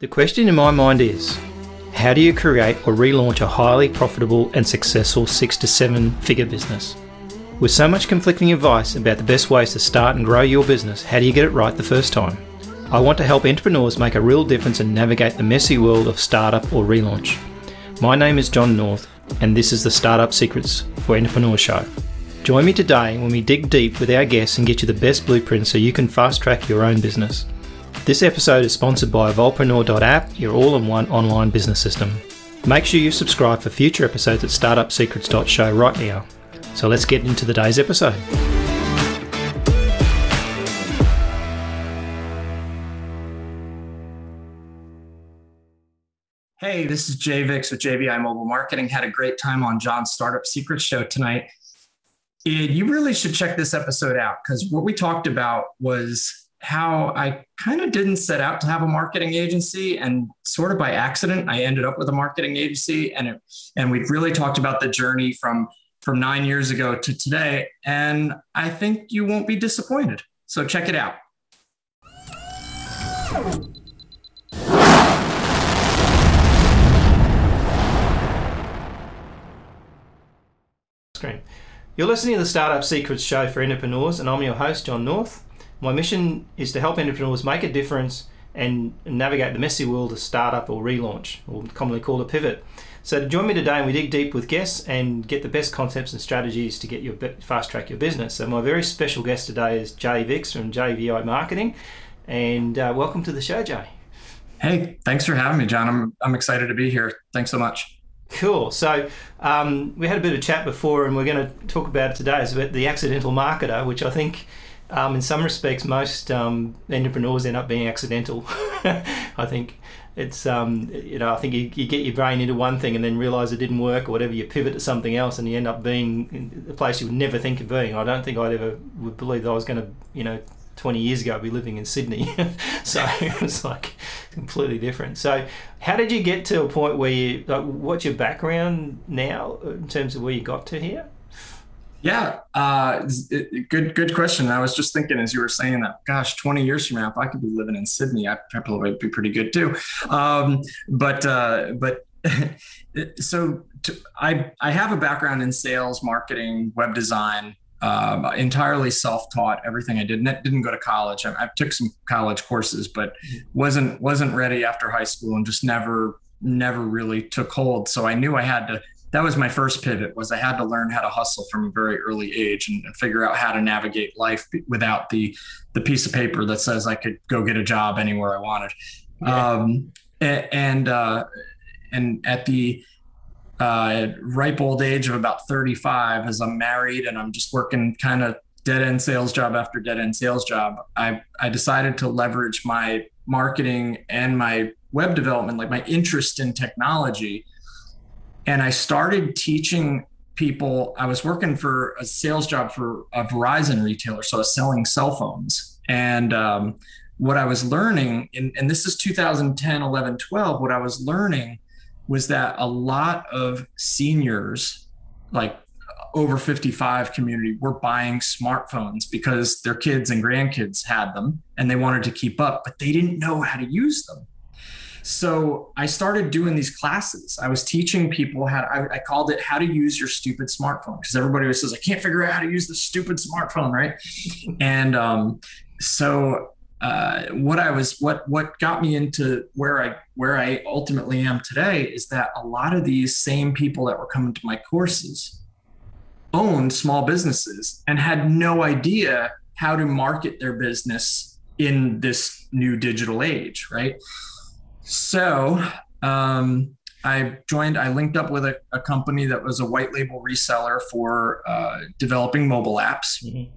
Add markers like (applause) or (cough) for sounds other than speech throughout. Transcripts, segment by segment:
The question in my mind is how do you create or relaunch a highly profitable and successful six to seven figure business? With so much conflicting advice about the best ways to start and grow your business, how do you get it right the first time? I want to help entrepreneurs make a real difference and navigate the messy world of startup or relaunch. My name is John North, and this is the Startup Secrets for Entrepreneur Show. Join me today when we dig deep with our guests and get you the best blueprint so you can fast track your own business. This episode is sponsored by Volpreneur.app, your all in one online business system. Make sure you subscribe for future episodes at startupsecrets.show right now. So let's get into the day's episode. Hey, this is Jay Vix with JVI Mobile Marketing. Had a great time on John's Startup Secrets show tonight. And you really should check this episode out because what we talked about was how I kind of didn't set out to have a marketing agency and sort of by accident I ended up with a marketing agency and it, and we really talked about the journey from from 9 years ago to today and I think you won't be disappointed. So check it out. Screen. You're listening to the Startup Secrets show for entrepreneurs and I'm your host John North. My mission is to help entrepreneurs make a difference and navigate the messy world of startup or relaunch, or commonly called a pivot. So to join me today, and we dig deep with guests and get the best concepts and strategies to get your fast track your business. So my very special guest today is Jay Vix from JVI Marketing, and uh, welcome to the show, Jay. Hey, thanks for having me, John. I'm I'm excited to be here. Thanks so much. Cool. So um, we had a bit of chat before, and we're going to talk about it today. It's about the accidental marketer, which I think um, in some respects, most um, entrepreneurs end up being accidental. (laughs) I think it's um, you know I think you, you, get your brain into one thing and then realize it didn't work or whatever. You pivot to something else and you end up being a place you would never think of being. I don't think I'd ever would believe that I was going to you know 20 years ago I'd be living in Sydney. (laughs) so (laughs) it was like completely different. So how did you get to a point where you like, what's your background now in terms of where you got to here? Yeah, uh, good good question. I was just thinking as you were saying that, gosh, 20 years from now, if I could be living in Sydney, I probably would be pretty good too. Um, but uh, but (laughs) so to, I I have a background in sales, marketing, web design. Um, entirely self-taught everything i did didn't go to college I, I took some college courses but mm-hmm. wasn't wasn't ready after high school and just never never really took hold so i knew i had to that was my first pivot was i had to learn how to hustle from a very early age and, and, figure out how to navigate life without the the piece of paper that says i could go get a job anywhere i wanted yeah. um, and uh, and at the uh, ripe old age of about 35 as i'm married and i'm just working kind of dead end sales job after dead end sales job i i decided to leverage my marketing and my web development like my interest in technology and I started teaching people. I was working for a sales job for a Verizon retailer, so I was selling cell phones. And um, what I was learning, and, and this is 2010, 11, 12, what I was learning was that a lot of seniors, like over 55 community, were buying smartphones because their kids and grandkids had them and they wanted to keep up, but they didn't know how to use them. So I started doing these classes. I was teaching people how to, I, I called it how to use your stupid smartphone because everybody always says, I can't figure out how to use the stupid smartphone, right? (laughs) and um, so uh, what I was what what got me into where I where I ultimately am today is that a lot of these same people that were coming to my courses owned small businesses and had no idea how to market their business in this new digital age, right? So um, I joined, I linked up with a, a, company that was a white label reseller for uh, developing mobile apps. Mm-hmm.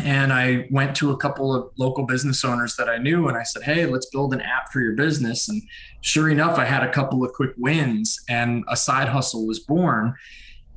And I went to a couple of local business owners that I knew and I said, Hey, let's build an app for your business. And sure enough, I had a couple of quick wins and a side hustle was born.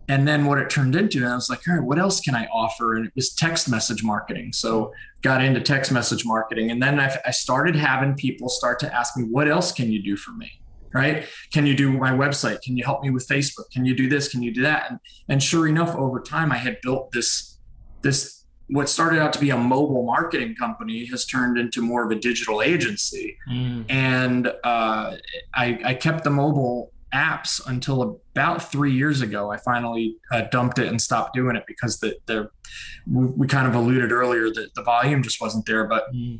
And then what it turned into, and I was like, all right, what else can I offer? And it was text message marketing. So got into text message marketing. And then I, I started having people start to ask me, what else can you do for me? Right? Can you do my website? Can you help me with Facebook? Can you do this? Can you do that? And, and sure enough, over time, I had built this, this what started out to be a mobile marketing company has turned into more of a digital agency. Mm. And uh, I, I, kept the mobile apps until about three years ago. I finally uh, dumped it and stopped doing it because the, the we, we, kind of alluded earlier that the volume just wasn't there. But mm.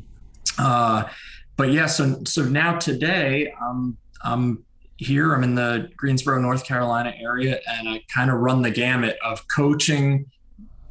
uh, but yeah, so so now today I'm I'm here. I'm in the Greensboro, North Carolina area, and I kind of run the gamut of coaching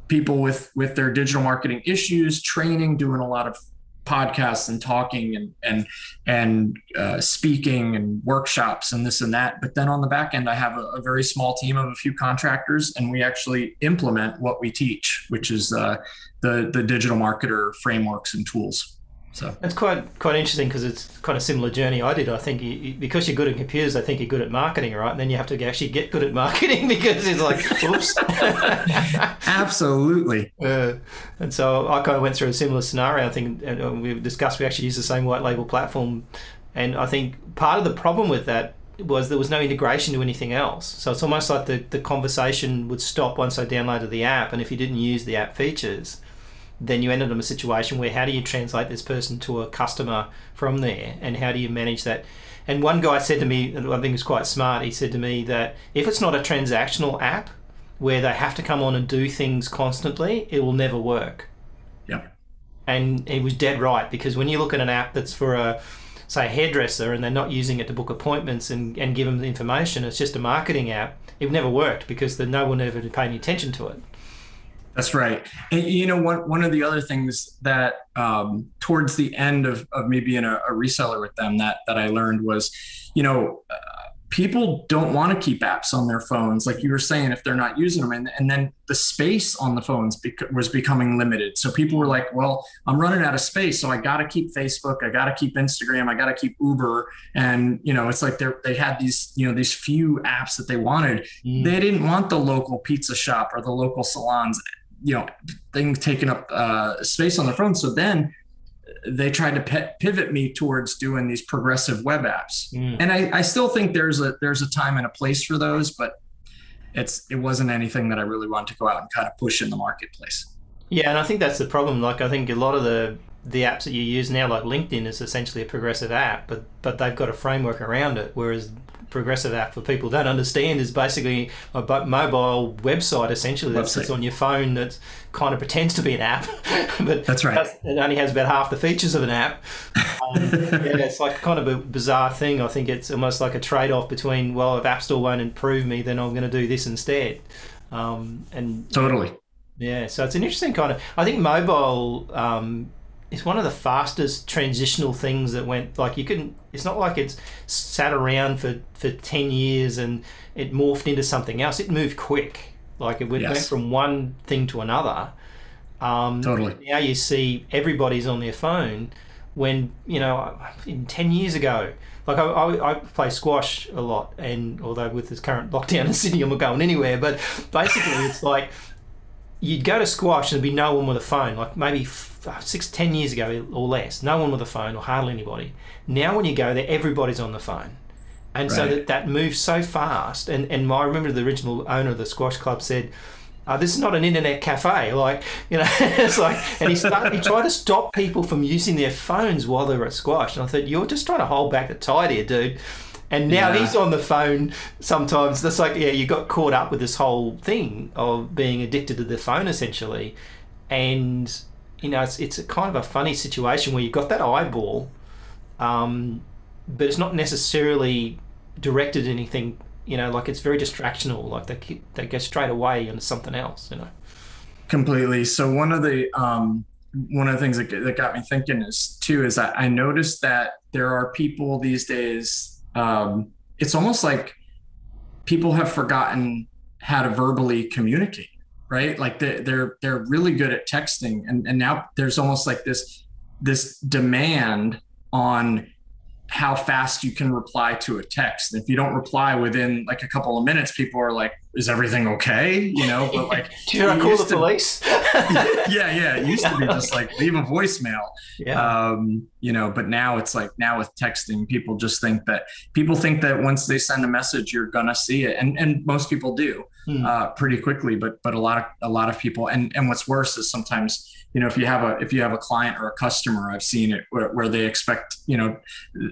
people with with their digital marketing issues, training, doing a lot of podcasts and talking and and and uh, speaking and workshops and this and that. But then on the back end, I have a, a, very small team of a few contractors, and we actually implement what we teach, which is uh, the the digital marketer frameworks and tools. So it's quite quite interesting because it's kind of similar journey I did. I think you, because you're good at computers, I think you're good at marketing, right? And then you have to actually get good at marketing (laughs) because it's like, oops. (laughs) Absolutely. Uh, and so I kind of went through a similar scenario. I think and we discussed we actually use the same white label platform, and I think part of the problem with that was there was no integration to anything else. So it's almost like the, the conversation would stop once I downloaded the app, and if you didn't use the app features then you end up in a situation where how do you translate this person to a customer from there? And how do you manage that? And one guy said to me i think is quite smart he said to me that if it's not a transactional app where they have to come on and do things constantly it will never work. Yeah. And he was dead right because when you look at an app that's for a say hairdresser and they're not using it to book appointments and, and give them the information it's just a marketing app it never worked because the, no one ever paid any attention to it that's right. And you know, one one of the other things that um, towards the end of, of me being a, a, reseller with them that that I learned was, you know, uh, people don't want to keep apps on their phones, like you were saying, if they're not using them, and and then the space on the phones bec- was becoming limited. So people were like, well, I'm running out of space, so I got to keep Facebook, I got to keep Instagram, I got to keep Uber, and you know, it's like they they had these you know these few apps that they wanted. Mm. They didn't want the local pizza shop or the local salons you know things taking up uh, space on the phone. So then they tried to pivot me towards doing these progressive web apps, mm. and I, I still think there's a there's a time and a place for those, but it's it wasn't anything that I really wanted to go out and kind of push in the marketplace. Yeah, and I think that's the problem. Like I think a lot of the the apps that you use now, like LinkedIn, is essentially a progressive app, but but they've got a framework around it. Whereas progressive app for people don't understand is basically a mobile website essentially that sits on your phone that kind of pretends to be an app, (laughs) but that's right. It only has about half the features of an app. Um, yeah, it's like kind of a bizarre thing. I think it's almost like a trade-off between well, if App Store won't improve me, then I'm going to do this instead. Um, and totally. Yeah, so it's an interesting kind of. I think mobile um, it's one of the fastest transitional things that went like you can it's not like it's sat around for for 10 years and it morphed into something else. It moved quick. Like it went, yes. went from one thing to another. Um, totally. now you see everybody's on their phone when you know in 10 years ago like I, I, I, play squash a lot and although with this current lockdown (laughs) in Sydney I'm not going anywhere but basically it's like you'd go to squash and there'd be no one with a phone. Like maybe six, ten years ago or less, no one with a phone or hardly anybody. Now, when you go there, everybody's on the phone. And right. so that, that moves so fast. And, and I remember the original owner of the squash club said, uh, this is not an internet cafe. (laughs) Like, you know, (laughs) it's like, and he started, he tried to stop people from using their phones while they were at squash. And I thought, you're just trying to hold back the tide here, dude. And now yeah. he's on the phone sometimes. That's like, yeah, you got caught up with this whole thing of being addicted to the phone essentially. And you know, it's, it's a kind of a funny situation where you've got that eyeball, um, but it's not necessarily directed at anything. You know, like it's very distractional. Like they they go straight away into something else. You know. Completely. So one of the um, one of the things that, that got me thinking is too is that I noticed that there are people these days. Um, it's almost like people have forgotten how to verbally communicate right? Like they're they're, they're really good at texting, and and now there's almost like this this demand on how fast you can reply to a text. And if you don't reply within like a couple of minutes, people are like, "Is everything okay?" You know. But like, (laughs) do I call the to, police? (laughs) yeah, yeah. It used to be just like leave a voicemail. Yeah. Um, you know, but now it's like now with texting, people just think that people think that once they send a message, you're gonna see it, and and most people do. mm. uh, pretty quickly. But but a lot of a lot of people, and and what's worse is sometimes you know if you have a if you have a client or a customer i've seen it where, where they expect you know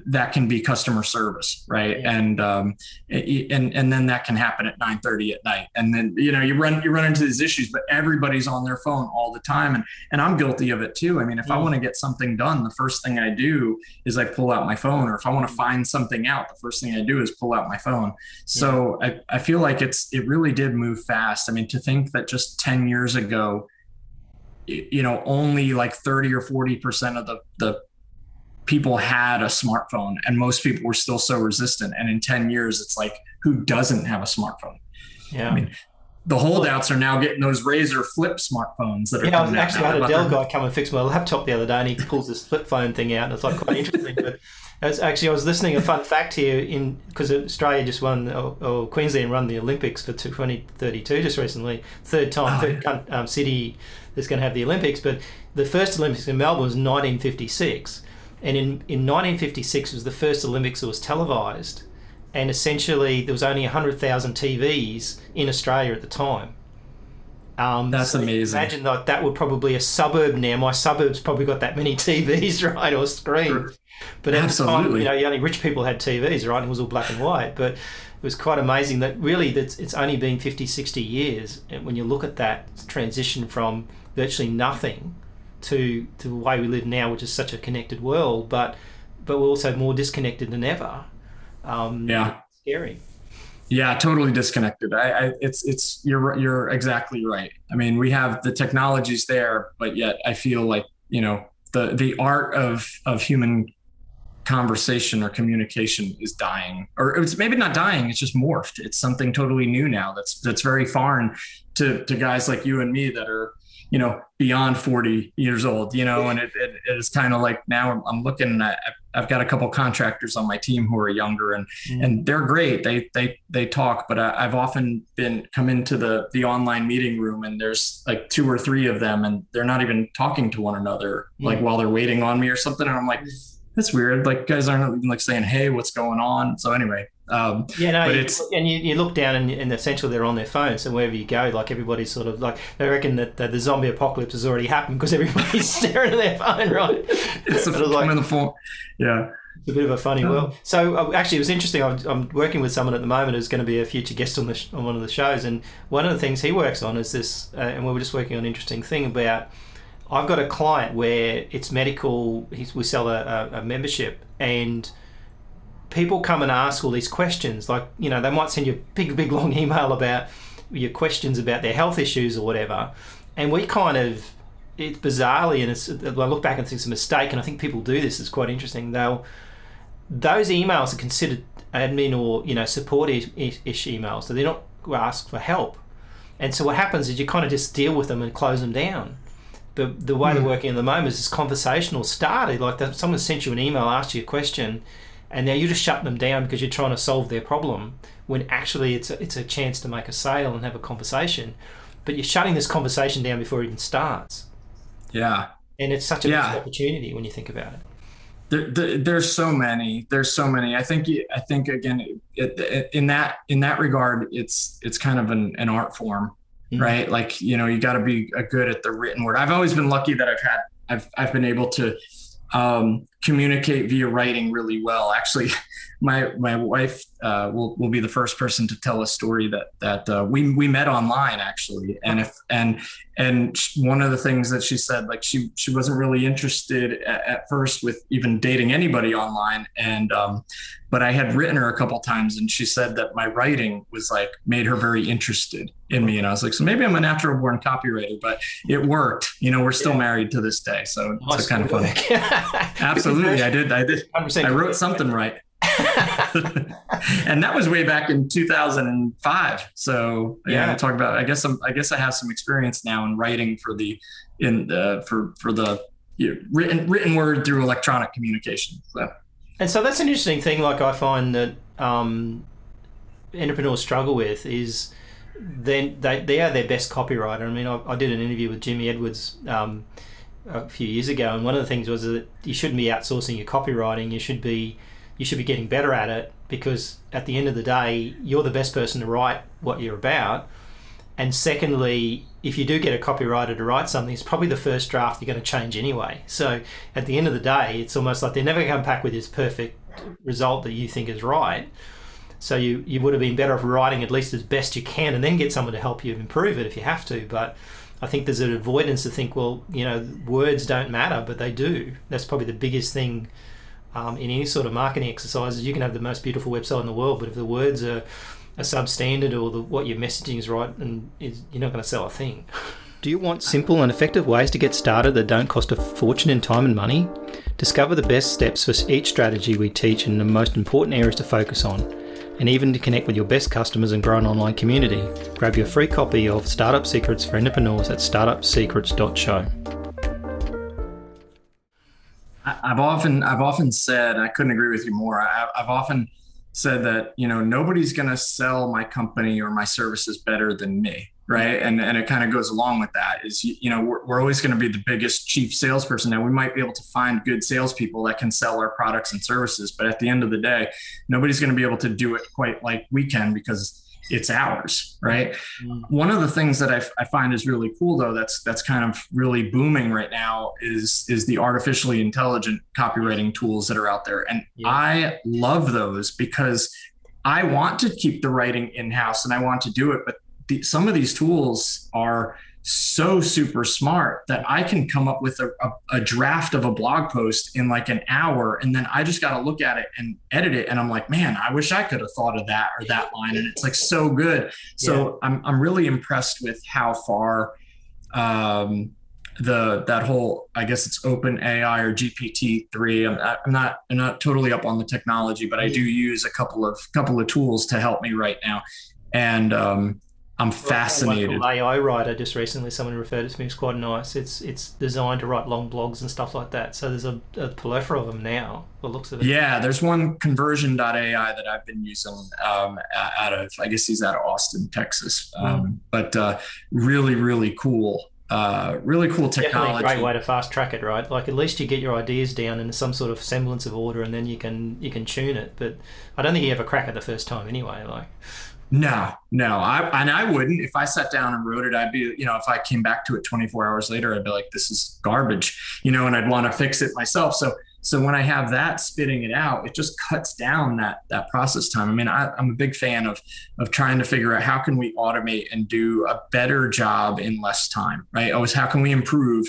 that can be customer service right? Yeah. and um and and then that can happen at 9 30 at night. And then you know you run you run into these issues but everybody's on their phone all the time. And and i'm guilty of it too. I mean if mm. i want to get something done the first thing i do is i pull out my phone or if i want to find something out the first thing i do is pull out my phone. So yeah. I, I feel like it's it really did move fast. I mean to think that just 10 years ago you know only like 30 or 40 percent of the the people had a smartphone and most people were still so resistant and in 10 years it's like who doesn't have a smartphone yeah i mean the holdouts are now getting those Razr flip smartphones that are. Yeah, I was actually had a Dell guy come and fix my laptop the other day, and he pulls this flip phone thing out, and it's like quite interesting. but as actually, I was listening a fun fact here in because Australia just won or, or, Queensland run the Olympics for 2032 just recently, third time, oh, third yeah. um, city that's going to have the Olympics. But the first Olympics in Melbourne was 1956, and in in 1956 was the first Olympics that was televised, and essentially there was only 100,000 TVs in Australia at the time. Um, That's so amazing. Imagine that that would probably a suburb now. My suburb's probably got that many (laughs) TVs, right, or screens. But at Absolutely. the time, you know, only rich people had TVs, right? It was all black and white. But it was quite amazing that really that it's only been 50, 60 years. And when you look at that transition from virtually nothing to to the way we live now, which is such a connected world, but but we're also more disconnected than ever. Um, yeah, scary. Yeah, totally disconnected. I, I, it's it's you're you're exactly right. I mean, we have the technologies there, but yet I feel like you know the the art of of human conversation or communication is dying or it's maybe not dying it's just morphed it's something totally new now that's that's very foreign to to guys like you and me that are you know beyond 40 years old you know and it, it, it is kind of like now i'm looking at i've got a couple contractors on my team who are younger and mm. and they're great they they they talk but I, have often been come into the the online meeting room and there's like two or three of them and they're not even talking to one another mm. like while they're waiting on me or something and i'm like that's weird like guys aren't even like saying hey what's going on so anyway um, yeah, no, you, and you, you, look down and, and, essentially they're on their phones, and wherever you go, like everybody's sort of like they reckon that, that the zombie apocalypse has already happened because everybody's (laughs) staring at their phone, right? It's a, like, the phone. Yeah. It's a bit of a funny um, world. So uh, actually, it was interesting. I'm, I'm, working with someone at the moment who's going to be a future guest on the sh- on one of the shows, and one of the things he works on is this. Uh, and we were just working on an interesting thing about. I've got a client where it's medical. we sell a, a, membership, and people come and ask all these questions. Like, you know, they might send you a big, (laughs) big, long email about your questions about their health issues or whatever. And we kind of, it's bizarrely, and it's, I look back and think it's a mistake, and I think people do this, it's quite interesting. They'll, those emails are considered admin or, you know, support ish emails, so they're not asked for help. And so what happens is you kind of just deal with them and close them down. But the way mm. they're working at the moment is this conversational started. Like someone sent you an email, asked you a question, and now you just shut them down because you're trying to solve their problem when actually it's a, it's a chance to make a sale and have a conversation but you're shutting this conversation down before it even starts yeah and it's such a yeah. opportunity when you think about it there, there, there's so many there's so many i think i think again it, it, in that in that regard it's it's kind of an, an art form mm-hmm. right like you know you got to be good at the written word i've always been lucky that i've had i've i've been able to um, communicate via writing really well. Actually, (laughs) my my wife uh, will will be the first person to tell a story that that uh, we we met online actually, and if and and one of the things that she said like she she wasn't really interested at, at first with even dating anybody online, and um, but I had written her a couple times, and she said that my writing was like made her very interested in me, and I was like, so maybe I'm a natural born copywriter, but it worked. You know, we're still yeah. married to this day, so it's kind of funny. Absolutely, I did. I did. I wrote something right. (laughs) and that was way back in 2005. So yeah, yeah I talk about. I guess I'm, I guess I have some experience now in writing for the in the for for the you know, written written word through electronic communication. So. And so that's an interesting thing. Like I find that um, entrepreneurs struggle with is then they, they are their best copywriter. I mean, I, I did an interview with Jimmy Edwards um, a few years ago, and one of the things was that you shouldn't be outsourcing your copywriting. You should be you should be getting better at it because at the end of the day, you're the best person to write what you're about. And secondly, if you do get a copywriter to write something, it's probably the first draft you're going to change anyway. So at the end of the day, it's almost like they're never going to come back with this perfect result that you think is right. So you, you would have been better off writing at least as best you can and then get someone to help you improve it if you have to. But I think there's an avoidance to think, well, you know, words don't matter, but they do. That's probably the biggest thing um, in any sort of marketing exercises. You can have the most beautiful website in the world, but if the words are, are substandard or the, what your messaging is right, and is, you're not going to sell a thing. Do you want simple and effective ways to get started that don't cost a fortune in time and money? Discover the best steps for each strategy we teach and the most important areas to focus on and even to connect with your best customers and grow an online community. Grab your free copy of Startup Secrets for Entrepreneurs at startupsecrets.show. I've often I've often said I couldn't agree with you more. I've often said that you know nobody's going to sell my company or my services better than me right and and it kind of goes along with that is you, you know we're, we're always going to be the biggest chief salesperson and we might be able to find good salespeople that can sell our products and services but at the end of the day nobody's going to be able to do it quite like we can because it's ours right mm. one of the things that I, I find is really cool though that's that's kind of really booming right now is is the artificially intelligent copywriting tools that are out there and yeah. i love those because I want to keep the writing in house and I want to do it, but the, some of these tools are so super smart that I can come up with a, a, a, draft of a blog post in like an hour. And then I just got to look at it and edit it. And I'm like, man, I wish I could have thought of that or that line. And it's like so good. So yeah. I'm, I'm really impressed with how far um, the, that whole, I guess it's open AI or GPT three. I'm, I'm not, I'm not totally up on the technology, but I do use a couple of, couple of tools to help me right now. And, um, I'm fascinated. AI writer just recently, someone referred it to me. It's quite nice. It's it's designed to write long blogs and stuff like that. So there's a, a plethora of them now. The looks of it. Yeah, there's one conversion.ai that I've been using um, out of. I guess he's out of Austin, Texas. Hmm. Um, mm. But uh, really, really cool. Uh, really cool technology. Definitely a great way to fast track it, right? Like at least you get your ideas down in some sort of semblance of order, and then you can you can tune it. But I don't think you have a crack at the first time anyway. Like. No, no. I and I wouldn't. If I sat down and wrote it, I'd be, you know, if I came back to it 24 hours later, I'd be like, this is garbage, you know, and I'd want to fix it myself. So so when I have that spitting it out, it just cuts down that that process time. I mean, I, am a big fan of of trying to figure out how can we automate and do a better job in less time, right? Always how can we improve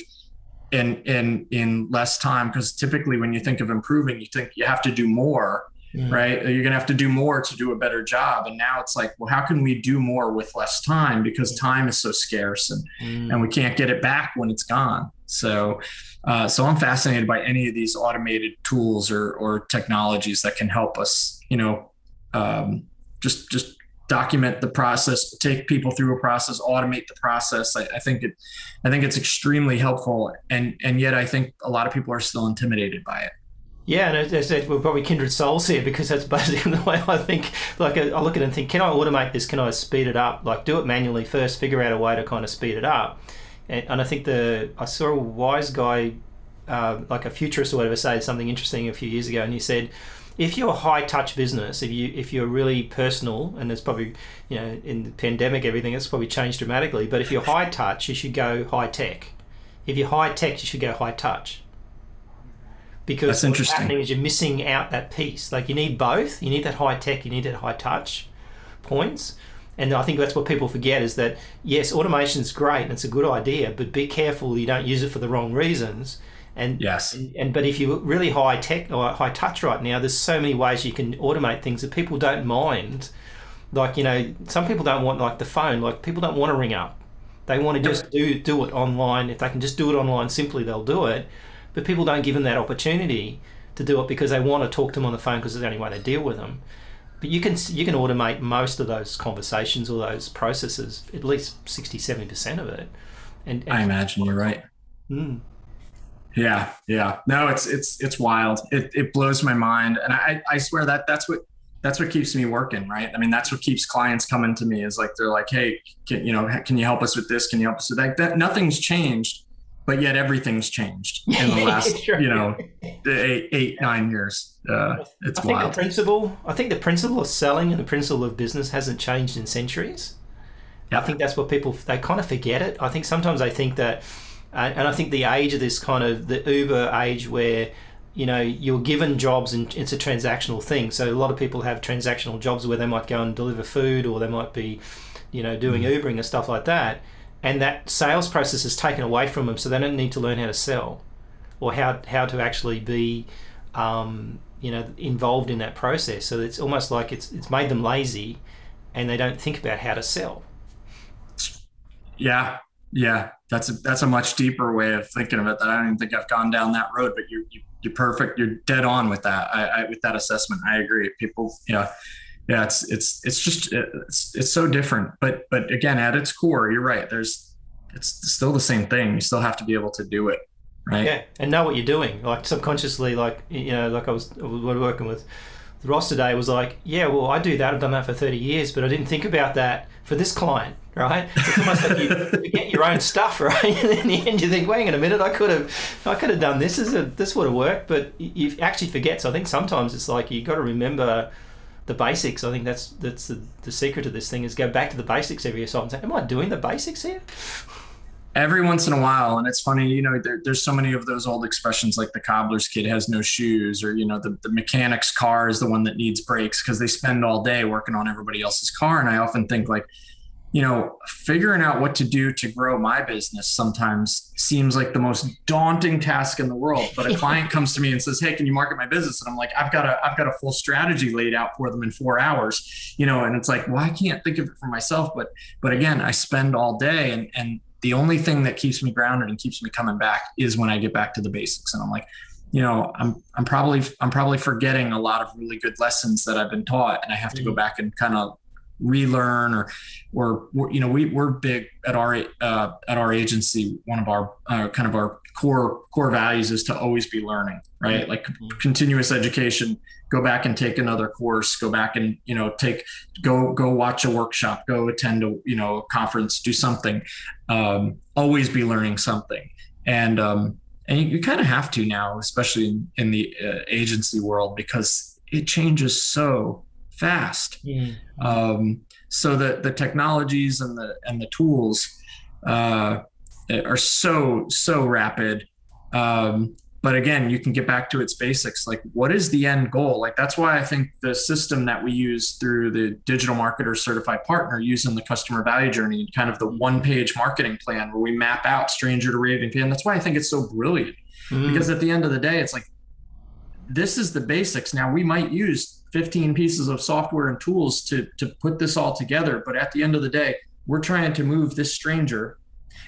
in in in less time? Because typically when you think of improving, you think you have to do more mm. right? You're going to have to do more to do a better job. And now it's like, well, how can we do more with less time because time is so scarce and, mm. and we can't get it back when it's gone. So, uh, so I'm fascinated by any of these automated tools or, or technologies that can help us, you know, um, just, just document the process, take people through a process, automate the process. I, I, think it, I think it's extremely helpful, and and yet I think a lot of people are still intimidated by it. Yeah, and as I said, we're probably kindred souls here because that's (laughs) basically the way I think. Like, I look at it and think, can I automate this? Can I speed it up? Like, do it manually first, figure out a way to kind of speed it up. And, and I think the I saw a wise guy, uh, like a futurist or whatever, say something interesting a few years ago, and he said, if you're a high touch business, if you if you're really personal, and it's probably you know in the pandemic everything it's probably changed dramatically, but if you're high touch, you should go high tech. If you're high tech, you should go high touch because That's what's happening is you're missing out that piece. Like you need both. You need that high tech. You need that high touch points. And I think that's what people forget is that yes, automation is great and it's a good idea, but be careful you don't use it for the wrong reasons. And yes, and, and but if you're really high tech or high touch right now, there's so many ways you can automate things that people don't mind. Like you know, some people don't want like the phone. Like people don't want to ring up. They want to just do do it online. If they can just do it online simply, they'll do it but people don't give them that opportunity to do it because they want to talk to them on the phone because it's the only way they deal with them. But you can you can automate most of those conversations or those processes, at least 60, 70 percent of it. And, and I imagine you're right. Mm. Yeah, yeah. No, it's it's it's wild. It it blows my mind, and I I swear that that's what that's what keeps me working, right? I mean, that's what keeps clients coming to me is like they're like, hey, can, you know, can you help us with this? Can you help us with that? That nothing's changed but yet everything's changed (laughs) in the last you know eight, eight nine years. Uh, it's I think wild. the principle I think the principle of selling and the principle of business hasn't changed in centuries. I think that's what people they kind of forget it. I think sometimes they think that uh, and I think the age of this kind of the Uber age where you know you're given jobs and it's a transactional thing. So a lot of people have transactional jobs where they might go and deliver food or they might be you know doing mm. ubering and stuff like that and that sales process is taken away from them so they don't need to learn how to sell or how, how to actually be um, you know involved in that process. So it's almost like it's, it's made them lazy and they don't think about how to sell. Yeah. Yeah. That's a that's a much deeper way of thinking of it that i don't even think i've gone down that road but you, you you're perfect. You're dead on with that. I, I with that assessment i agree. People yeah yeah, it's it's it's just uh, it's it's so different. But but again, at its core, you're right. There's it's still the same thing. You still have to be able to do it, right? Yeah, and know what you're doing. Like subconsciously, like you know, like I was, I was working with Ross today was like, yeah, well, I do that. I've done that for 30 years, but I didn't think about that for this client, right? It's almost like you forget your own stuff, (laughs) right? And in the end, you think, wait a minute, I could have, I could have done this. This, this would have worked, but you actually forget. So I think sometimes it's like you got to remember the basics. I think that's that's the, the secret of this thing is go back to the basics every so often. Say, Am I doing the basics here? Every once in a while, and it's funny, you know, there, there's so many of those old expressions like the cobbler's kid has no shoes, or you know, the, the mechanic's car is the one that needs brakes because they spend all day working on everybody else's car. And I often think like, you know, figuring out what to do to grow my business sometimes seems like the most daunting task in the world. But a (laughs) client comes to me and says, "Hey, can you market my business?" And I'm like, "I've got a I've got a full strategy laid out for them in 4 hours." You know, and it's like, "Well, I can't think of it for myself, but but again, I spend all day and and the only thing that keeps me grounded and keeps me coming back is when I get back to the basics." And I'm like, you know, I'm I'm probably I'm probably forgetting a lot of really good lessons that I've been taught, and I have to go mm. back and kind of relearn or or you know we we're big at our uh, at our agency. One of our uh, kind of our core core values is to always be learning right? Like mm-hmm. continuous education go back and take another course go back and you know take go go watch a workshop go attend a you know a conference do something. Um, always be learning something. And um, and you, you kind of have to now especially in, in the uh, agency world because it changes so fast. Yeah. Um, so that the technologies and the and the tools uh, are so so rapid. Um, but again, you can get back to its basics. Like, what is the end goal? Like, that's why I think the system that we use through the digital marketer certified partner using the customer value journey, and kind of the one page marketing plan where we map out stranger to raving fan. That's why I think it's so brilliant. Mm. Because at the end of the day, it's like, this is the basics. Now, we might use 15 pieces of software and tools to to put this all together but at the end of the day we're trying to move this stranger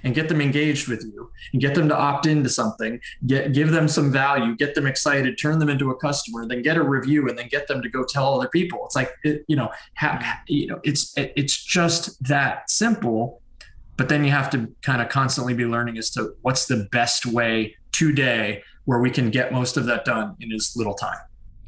and get them engaged with you and get them to opt into something get give them some value get them excited turn them into a customer then get a review and then get them to go tell other people. It's like it, you know ha, you know it's it, it's just that simple but then you have to kind of constantly be learning as to what's the best way today where we can get most of that done in as little time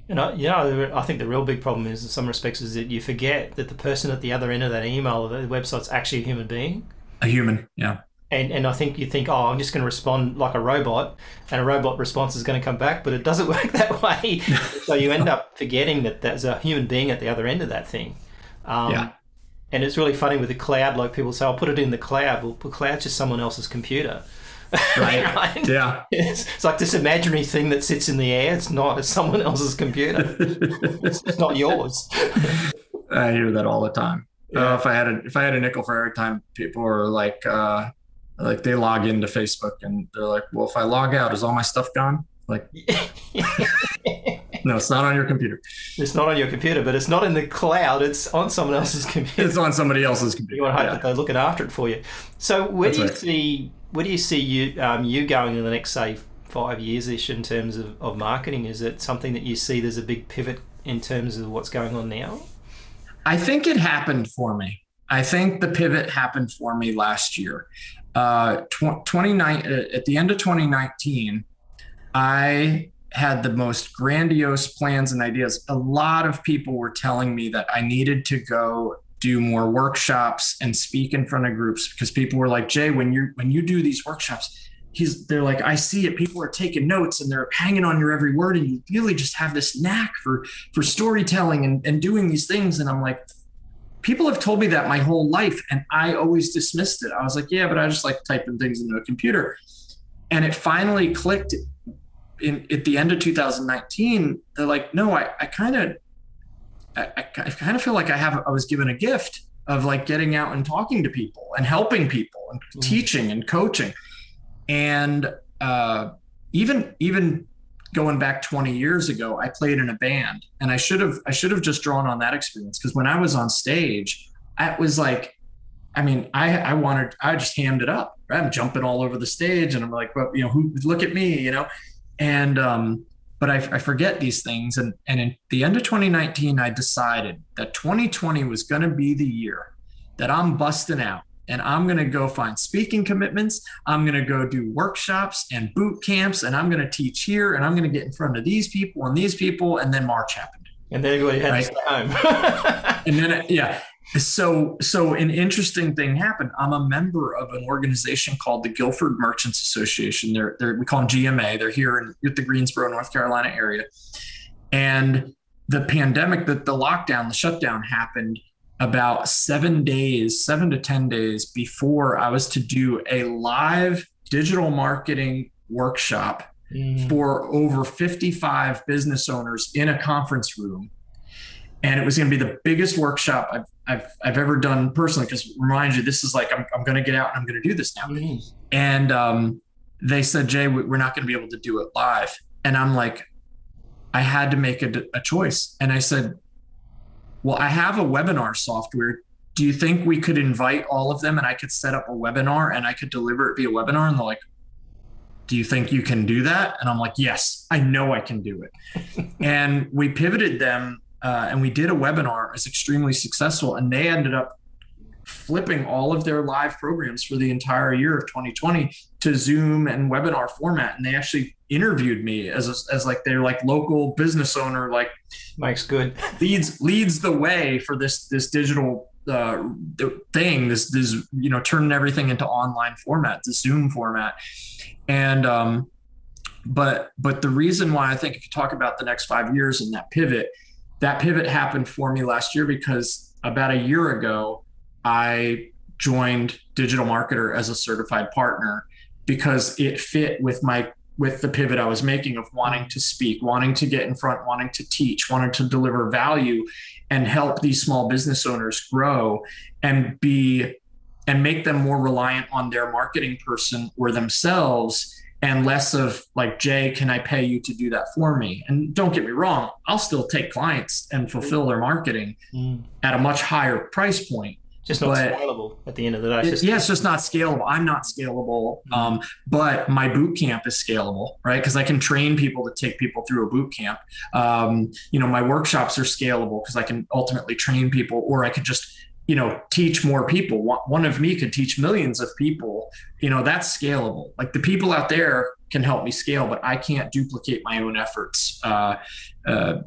you know, you know, I think the real big problem is, in some respects, is that you forget that the person at the other end of that email or the website's actually a human being. A human, yeah. And and I think you think, oh, I'm just going to respond like a robot, and a robot response is going to come back, but it doesn't (laughs) work that way. (laughs) so you end up forgetting that there's a human being at the other end of that thing. Um, yeah. And it's really funny with the cloud. Like people say, I'll put it in the cloud. Well, the cloud's just someone else's computer. (laughs) Right. right. Yeah. It's, it's, like this imaginary thing that sits in the air. It's not. It's someone else's computer. it's, it's, (laughs) not yours. I hear that all the time. Yeah. Uh, if I had a if I had a nickel for every time people are like uh, like they log into Facebook and they're like, well, if I log out, is all my stuff gone? Like, (laughs) no, it's not on your computer. It's not on your computer, but it's not in the cloud. It's on someone else's computer. It's on somebody else's computer. You want to hope yeah. that they're looking after it for you. So where That's do you right. see where do you see you um, you going in the next say five years ish in terms of, of marketing? Is it something that you see there's a big pivot in terms of what's going on now? I think it happened for me. I think the pivot happened for me last year. Uh, tw- 29 uh, at the end of 2019, I had the most grandiose plans and ideas. A lot of people were telling me that I needed to go do more workshops and speak in front of groups because people were like, Jay, when you when you do these workshops, he's they're like i see it. People are taking notes and they're hanging on your every word and you really just have this knack for for storytelling and, and doing these things. And i'm like people have told me that my whole life and i always dismissed it. I was like yeah but i just like typing things into a computer. And it finally clicked in at the end of 2019 they're like no i, I kind of I, I kind of feel like i have i was given a gift of like getting out and talking to people and helping people and mm. teaching and coaching and uh, even even going back 20 years ago, I played in a band, and I should have I should have just drawn on that experience because when I was on stage, I was like, I mean, I I wanted I just hammed it up. Right? I'm jumping all over the stage, and I'm like, well, you know, who look at me, you know, and um, but I, I forget these things, and and in the end of 2019, I decided that 2020 was going to be the year that I'm busting out and I'm going to go find speaking commitments. I'm going to go do workshops and boot camps, and I'm going to teach here, and I'm going to get in front of these people and these people. And then March happened. And then everybody had right? stay (laughs) and then, yeah. So, so an interesting thing happened. I'm a member of an organization called the Guilford Merchants Association. They're, they're we call them GMA. They're here in the Greensboro, North Carolina area. And the pandemic, that the lockdown, the shutdown happened about seven days, seven to 10 days before I was to do a live digital marketing workshop mm. for over 55 business owners in a conference room. And it was going to be the biggest workshop I've, I've, I've ever done personally. Because remind you, this is like, I'm, I'm going to get out and I'm going to do this now. Mm. And um, they said, Jay, we're not going to be able to do it live. And I'm like, I had to make a, a choice. And I said, well, I have a webinar software. Do you think we could invite all of them and I could set up a webinar and I could deliver it via webinar? And they're like, do you think you can do that? And I'm like, yes, I know I can do it. (laughs) and we pivoted them uh, and we did a webinar. It was extremely successful. And they ended up flipping all of their live programs for the entire year of 2020 to Zoom and webinar format. And they actually interviewed me as a, as like their like local business owner, like Mike's good leads leads the way for this this digital uh, thing. This this you know turning everything into online format, the Zoom format, and um, but but the reason why I think if you talk about the next five years and that pivot, that pivot happened for me last year because about a year ago I joined Digital Marketer as a certified partner because it fit with my with the pivot I was making of wanting to speak, wanting to get in front, wanting to teach, wanting to deliver value and help these small business owners grow and be and make them more reliant on their marketing person or themselves and less of like jay can i pay you to do that for me and don't get me wrong i'll still take clients and fulfill their marketing mm. at a much higher price point just not but scalable at the end of the day. It's it, yeah, it's just not scalable. I'm not scalable, mm-hmm. um, but my boot camp is scalable, right? Because I can train people to take people through a boot camp. Um, you know, my workshops are scalable because I can ultimately train people, or I could just you know teach more people. One of me could teach millions of people you know that's scalable. Like the people out there can help me scale but i can't duplicate my own efforts. Uh, uh,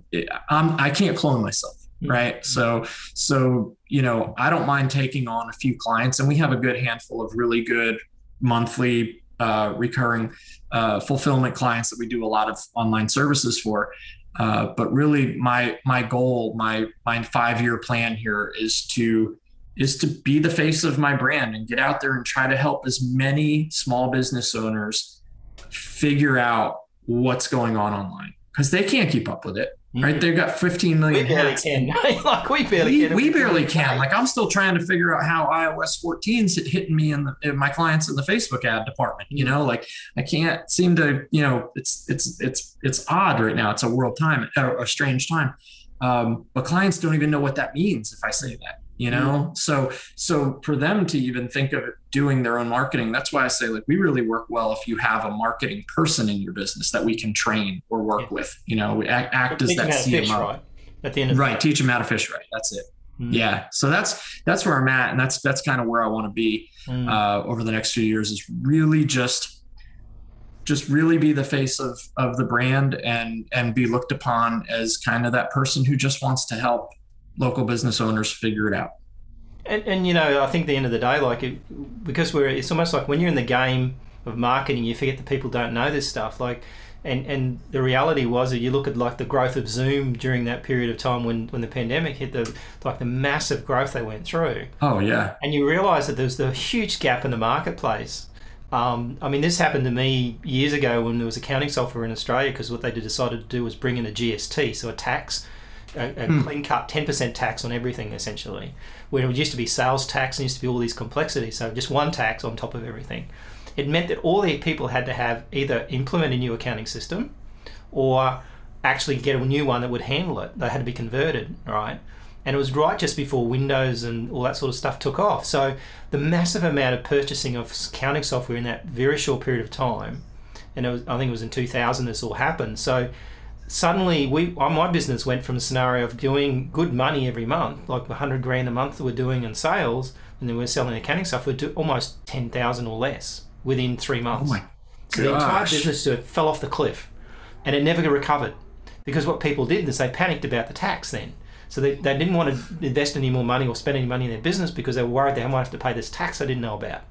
I'm, i can't clone myself Mm-hmm. right? So so you know i don't mind taking on a few clients and we have a good handful of really good monthly uh, recurring uh, fulfillment clients that we do a lot of online services for uh, but really my my goal my my five year plan here is to is to be the face of my brand and get out there and try to help as many small business owners figure out what's going on online. Because they can't keep up with it right? Mm-hmm. They've got 15 million we barely hats. Can. (laughs) like we barely we, can. We barely can. Like I'm still trying to figure out how iOS 14 is hitting me and my clients in the Facebook ad department. You mm-hmm. know, like I can't seem to. You know, it's it's it's it's odd right now. It's a world time, a, a strange time. Um, but clients don't even know what that means if I say that you know so so for them to even think of doing their own marketing that's why i say like we really work well if you have a marketing person in your business that we can train or work yeah. with you know act, act as that cmo fish, right? at the end of right the teach them how to fish right that's it mm. yeah so that's that's where i'm at and that's that's kind of where i want to be mm. uh, over the next few years is really just just really be the face of of the brand and and be looked upon as kind of that person who just wants to help local business owners figure it out. And, and you know, I think the end of the day, like it, because we're, it's almost like when you're in the game of marketing, you forget that people don't know this stuff. Like, and and the reality was that you look at like the growth of Zoom during that period of time when when the pandemic hit, the like the massive growth they went through. Oh yeah. And you realise that there's the huge gap in the marketplace. Um, I mean, this happened to me years ago when there was accounting software in Australia because what they decided to do was bring in a GST, so a tax, a, a hmm. clean cut 10% tax on everything essentially. Where it used to be sales tax and used to be all these complexities, so just one tax on top of everything it meant that all the people had to have either implement a new accounting system or actually get a new one that would handle it. They had to be converted, right? And it was right just before Windows and all that sort of stuff took off. So the massive amount of purchasing of accounting software in that very short period of time, and it was, I think it was in 2000 this all happened. So suddenly we my business went from a scenario of doing good money every month, like 100 grand a month that we're doing in sales, and then we're selling accounting software to almost 10,000 or less within three months. Oh so the entire business fell off the cliff, and it never recovered because what people did is they panicked about the tax then. So they, they didn't want to invest any more money or spend any money in their business because they were worried they might have to pay this tax I didn't know about.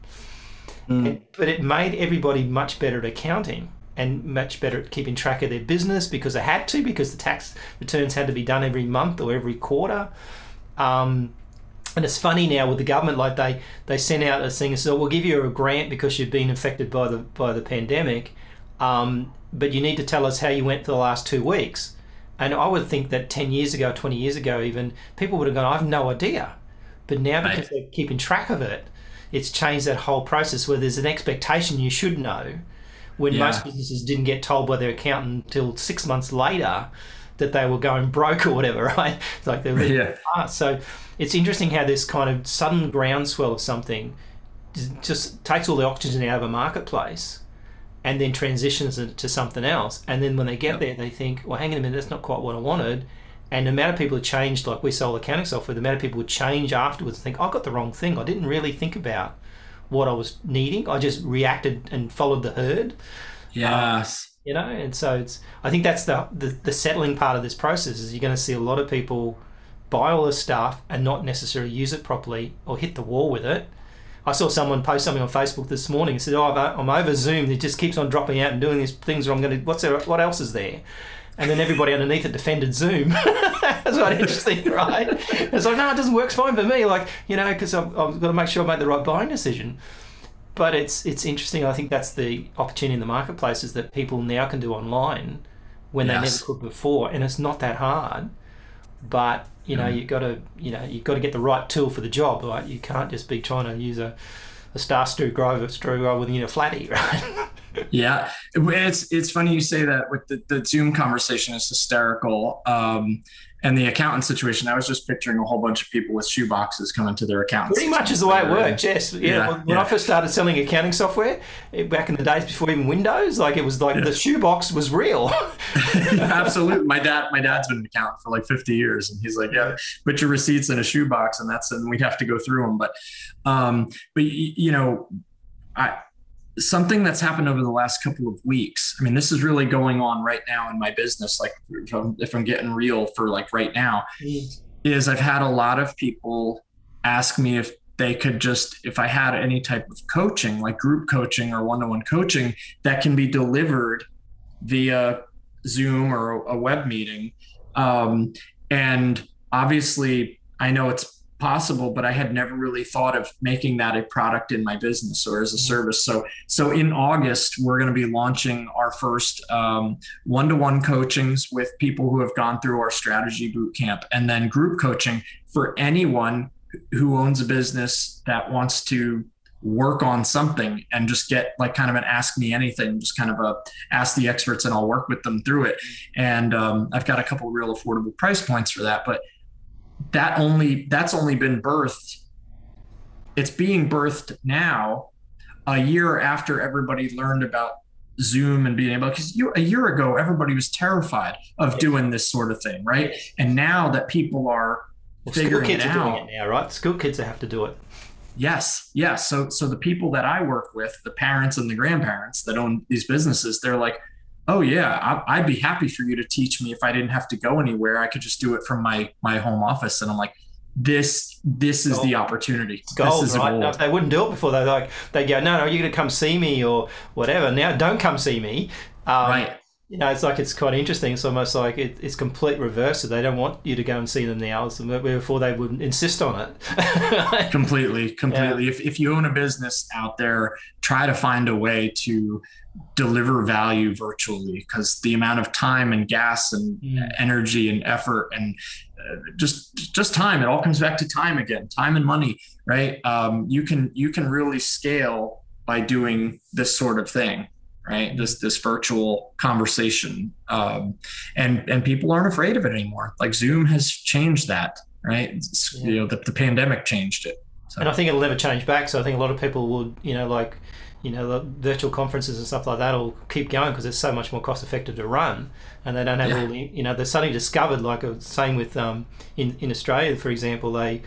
Mm. But it made everybody much better at accounting and much better at keeping track of their business because they had to because the tax returns had to be done every month or every quarter. Um, and it's funny now with the government, like they they sent out a thing, so we'll give you a grant because you've been affected by the by the pandemic, um, but you need to tell us how you went for the last two weeks. And I would think that ten years ago, twenty years ago, even people would have gone, I have no idea. But now because right. they're keeping track of it, it's changed that whole process where there's an expectation you should know. When yeah. most businesses didn't get told by their accountant until six months later that they were going (laughs) broke or whatever, right? It's like they're yeah. Past. So it's interesting how this kind of sudden groundswell of something just takes all the oxygen out of a marketplace and then transitions it to something else. And then when they get yep. there, they think, well, hang on a minute, that's not quite what I wanted. And the amount of people who changed, like we sold accounting software, the amount of people would change afterwards and think, I got the wrong thing. I didn't really think about what I was needing. I just reacted and followed the herd. Yes. Um, you know, and so it's. I think that's the, the the settling part of this process is you're going to see a lot of people buy all this stuff and not necessarily use it properly or hit the wall with it. I saw someone post something on Facebook this morning and said, "Oh, I'm over Zoom. It just keeps on dropping out and doing these things. Where I'm going to what's there? What else is there?" And then everybody underneath it defended Zoom. (laughs) That's quite interesting, right? It's like, no, it doesn't work fine for me. Like, you know, because I've, I've got to make sure I make the right buying decision. But it's it's interesting. I think that's the opportunity in the marketplace is that people now can do online when yes. they never could before, and it's not that hard. But you know, mm. you got to you know you've got to get the right tool for the job. Right? You can't just be trying to use a a star screwdriver screwdriver with you know flatty, (laughs) right? Yeah, it's it's funny you say that with the, the Zoom conversation is hysterical. Um, and the accountant situation, I was just picturing a whole bunch of people with shoe boxes coming to their accountants. Pretty much is the way it worked. Yes, yeah. yeah when yeah. I first started selling accounting software eh, back in the days before even Windows, like it was like yeah. the shoe box was real. (laughs) (laughs) Absolutely. My dad, my dad's been an accountant for like 50 years, and he's like, "Yeah, put your receipts in a shoe box, and that's and we'd have to go through them." But, um, but you know, I something that's happened over the last couple of weeks. I mean, this is really going on right now in my business. Like, if I'm, if I'm getting real for like right now, mm. is I've had a lot of people ask me if they could just, if I had any type of coaching, like group coaching or one to one coaching, that can be delivered via Zoom or a web meeting. Um, and obviously, I know it's possible but i had never really thought of making that a product in my business or as a mm-hmm. service. So so in august we're going to be launching our first um, one-to-one coachings with people who have gone through our strategy boot camp and then group coaching for anyone who owns a business that wants to work on something and just get like kind of an ask me anything just kind of a ask the experts and i'll work with them through it. And um, i've got a couple real affordable price points for that but that only that's only been birthed it's being birthed now a year after everybody learned about zoom and being able because a year ago everybody was terrified of doing this sort of thing right? And now that people are well, figuring school kids it are out doing it now right? School kids have to do it. Yes yes. So so the people that i work with the parents and the grandparents that own these businesses they're like oh yeah I, would be happy for you to teach me if i didn't have to go anywhere i could just do it from my my home office and i'm like this this is gold. the opportunity. Gold, right? No, they wouldn't do it before. They like they go, no, no, you're going to come see me or whatever. Now, don't come see me. Um, right. You know, it's like it's quite interesting. It's almost like it, it's complete reverse. They don't want you to go and see them now. So before they would insist on it. (laughs) completely, completely. Yeah. If if you own a business out there, try to find a way to deliver value virtually because the amount of time and gas and mm. energy and effort and uh, just just time it all comes back to time again time and money right um, you can you can really scale by doing this sort of thing right this this virtual conversation um, and and people aren't afraid of it anymore like zoom has changed that right yeah. you know the, the pandemic changed it so. and i think it'll never change back so i think a lot of people would you know like you know the virtual conferences and stuff like that will keep going because it's so much more cost effective to run and they don't have yeah. all the you know they're suddenly discovered like I was with um, in in Australia for example they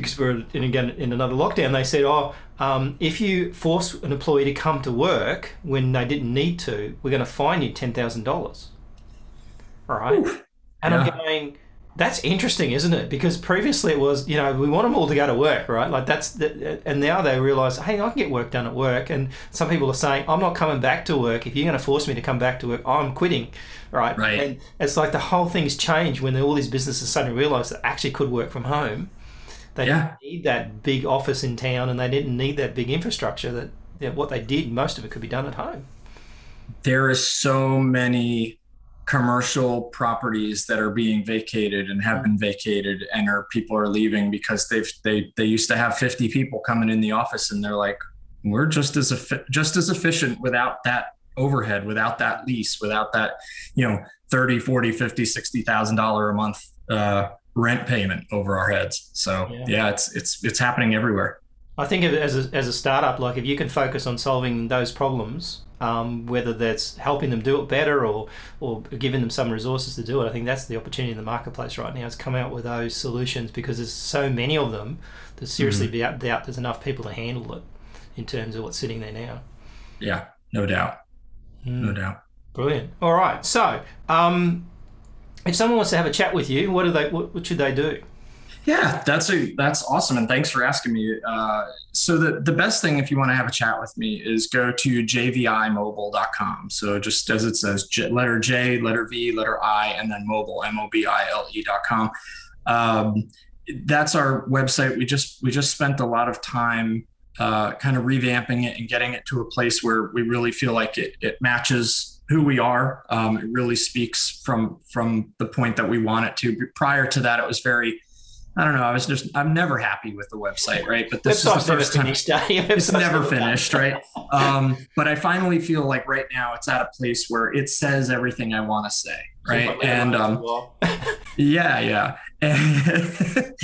because we're in again in another lockdown they said oh um, if you force an employee to come to work when they didn't need to we're going to fine you ten thousand dollars all right Ooh. and yeah. I'm going that's interesting, isn't it? Because previously it was, you know, we want them all to go to work, right? Like that's, the, and now they realise, hey, I can get work done at work. And some people are saying, I'm not coming back to work. If you're going to force me to come back to work, I'm quitting, right? Right. And it's like the whole thing's changed when all these businesses suddenly realise that actually could work from home. They yeah. didn't need that big office in town, and they didn't need that big infrastructure. That, that what they did, most of it could be done at home. There is so many commercial properties that are being vacated and have been vacated and are people are leaving because they've they they used to have 50 people coming in the office and they're like we're just as just as efficient without that overhead without that lease without that you know 30 40 50 60 thousand dollar a month uh, rent payment over our heads so yeah. yeah it's it's it's happening everywhere i think of as a, as a startup like if you can focus on solving those problems um, whether that's helping them do it better or or giving them some resources to do it. I think that's the opportunity in the marketplace right now is come out with those solutions because there's so many of them that seriously mm-hmm. doubt there's enough people to handle it in terms of what's sitting there now. Yeah, no doubt, mm. no doubt. Brilliant. All right, so um, if someone wants to have a chat with you, what do they? What, what should they do? Yeah, that's a that's awesome, and thanks for asking me. Uh, so the the best thing if you want to have a chat with me is go to jvimobile.com. So just as it says, J, letter J, letter V, letter I, and then mobile m o b i l e.com. Um, that's our website. We just we just spent a lot of time uh, kind of revamping it and getting it to a place where we really feel like it it matches who we are. Um, it really speaks from from the point that we want it to. Prior to that, it was very I don't know. I was just I'm never happy with the website, right? But this is the first time (laughs) it's never finished, right? Um, but I finally feel like right now it's at a place where it says everything I want to say, right? And um, (laughs) yeah, yeah. (laughs) and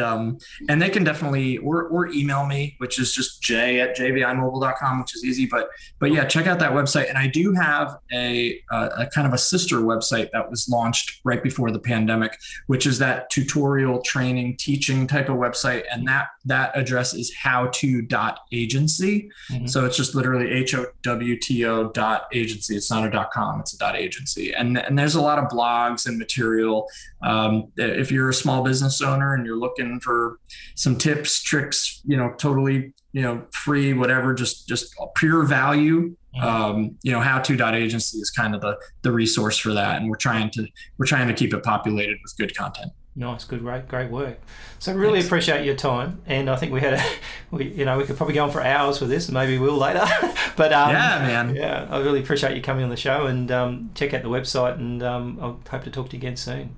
um, and they can definitely or, or email me which is just j at jvimobile.com which is easy. But but yeah check out that website. And i do have a, a, a kind of a sister website that was launched right before the pandemic which is that tutorial training teaching type of website. And that that address is how to dot agency. Mm-hmm. so it's just literally h-o-w-t-o dot agency. It's not a dot com it's a dot agency. And and there's a lot of blogs and material. Um, if you're a small business owner and you're looking for some tips, tricks, you know, totally, you know, free, whatever, just just pure value. Mm-hmm. Um, you know, how to dot agency is kind of the the resource for that, and we're trying to we're trying to keep it populated with good content. Nice, good, great, great work. So really Thanks. appreciate your time, and I think we had a, (laughs) we, you know, we could probably go on for hours with this, and maybe we'll later. (laughs) but um, yeah, man, yeah, I really appreciate you coming on the show, and um, check out the website, and um, I hope to talk to you again soon.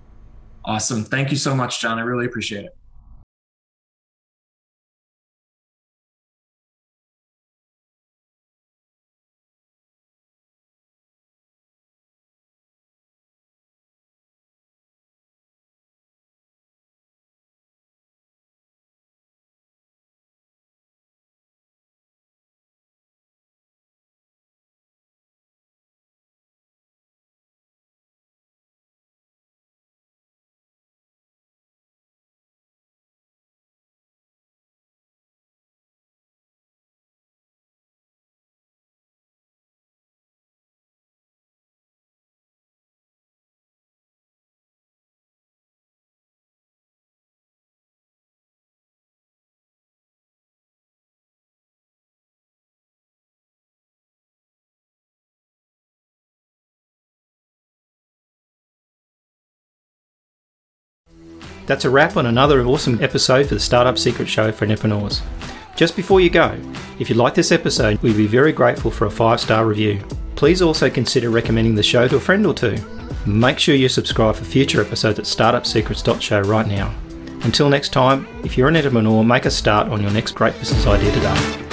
Awesome. Thank you so much, John. I really appreciate it. That's a wrap on another awesome episode for the Startup Secrets Show for entrepreneurs. Just before you go, if you like this episode, we'd be very grateful for a five star review. Please also consider recommending the show to a friend or two. Make sure you subscribe for future episodes at startupsecrets.show right now. Until next time, if you're an entrepreneur, make a start on your next great business idea today.